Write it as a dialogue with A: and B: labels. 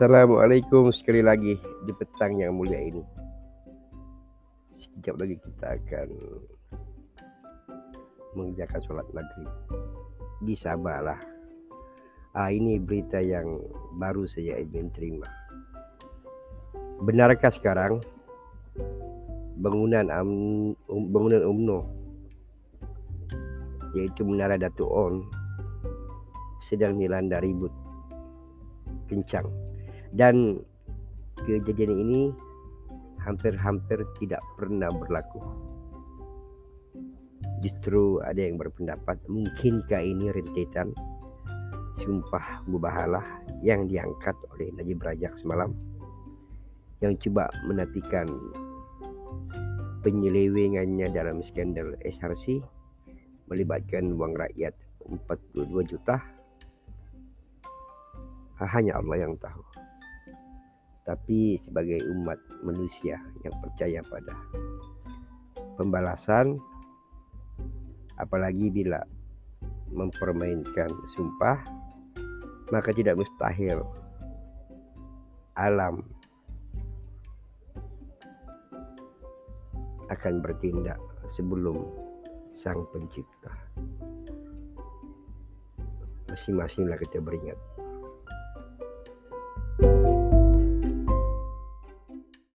A: Assalamualaikum sekali lagi di petang yang mulia ini. Sekejap lagi kita akan mengerjakan sholat maghrib. Disabarlah. Ah, ini berita yang baru saya ingin terima. Benarkah sekarang bangunan um, bangunan UMNO yaitu Menara Datuk On sedang dilanda ribut kencang dan kejadian ini hampir-hampir tidak pernah berlaku. Justru ada yang berpendapat mungkinkah ini rentetan sumpah mubahalah yang diangkat oleh Najib Rajak semalam yang coba menapikan penyelewengannya dalam skandal SRC melibatkan uang rakyat 42 juta hanya Allah yang tahu tapi sebagai umat manusia yang percaya pada pembalasan apalagi bila mempermainkan sumpah maka tidak mustahil alam akan bertindak sebelum sang pencipta. Masing-masinglah kita beringat. thank you